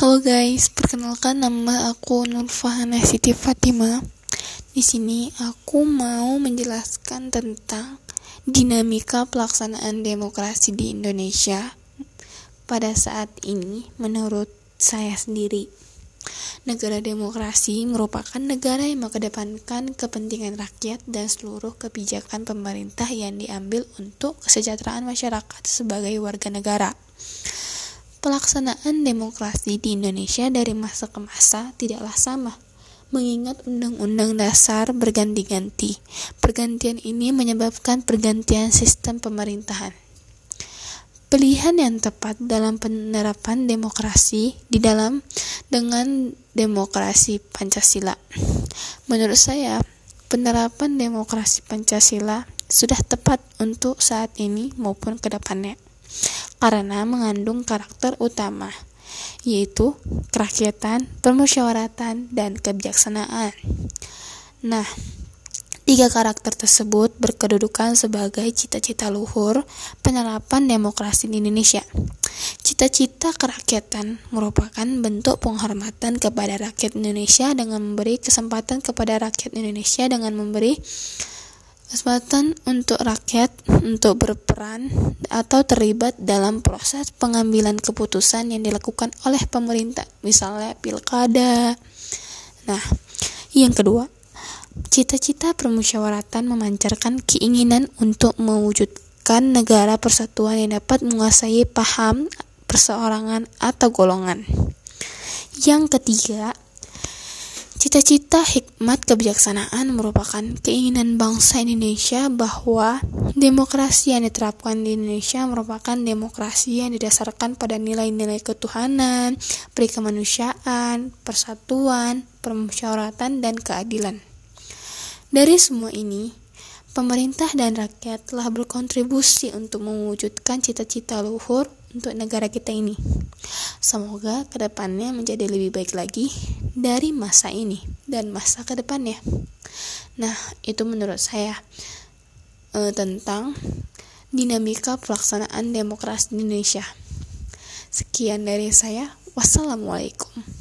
Halo guys, perkenalkan nama aku Nurfahana Siti Fatima. Di sini aku mau menjelaskan tentang dinamika pelaksanaan demokrasi di Indonesia pada saat ini menurut saya sendiri. Negara demokrasi merupakan negara yang mengedepankan kepentingan rakyat dan seluruh kebijakan pemerintah yang diambil untuk kesejahteraan masyarakat sebagai warga negara. Pelaksanaan demokrasi di Indonesia dari masa ke masa tidaklah sama, mengingat Undang-Undang Dasar berganti-ganti. Pergantian ini menyebabkan pergantian sistem pemerintahan. Pilihan yang tepat dalam penerapan demokrasi di dalam dengan demokrasi Pancasila. Menurut saya, penerapan demokrasi Pancasila sudah tepat untuk saat ini maupun ke depannya karena mengandung karakter utama, yaitu kerakyatan, permusyawaratan, dan kebijaksanaan. Nah, tiga karakter tersebut berkedudukan sebagai cita-cita luhur penerapan demokrasi di Indonesia. Cita-cita kerakyatan merupakan bentuk penghormatan kepada rakyat Indonesia dengan memberi kesempatan kepada rakyat Indonesia dengan memberi kesempatan untuk rakyat untuk berperan atau terlibat dalam proses pengambilan keputusan yang dilakukan oleh pemerintah, misalnya pilkada. Nah, yang kedua, cita-cita permusyawaratan memancarkan keinginan untuk mewujudkan negara persatuan yang dapat menguasai paham perseorangan atau golongan. Yang ketiga, Cita-cita hikmat kebijaksanaan merupakan keinginan bangsa Indonesia bahwa demokrasi yang diterapkan di Indonesia merupakan demokrasi yang didasarkan pada nilai-nilai ketuhanan, perikemanusiaan, persatuan, permusyawaratan, dan keadilan. Dari semua ini, pemerintah dan rakyat telah berkontribusi untuk mewujudkan cita-cita luhur untuk negara kita ini. Semoga ke depannya menjadi lebih baik lagi dari masa ini dan masa ke depannya. Nah, itu menurut saya e, tentang dinamika pelaksanaan demokrasi di Indonesia. Sekian dari saya. Wassalamualaikum.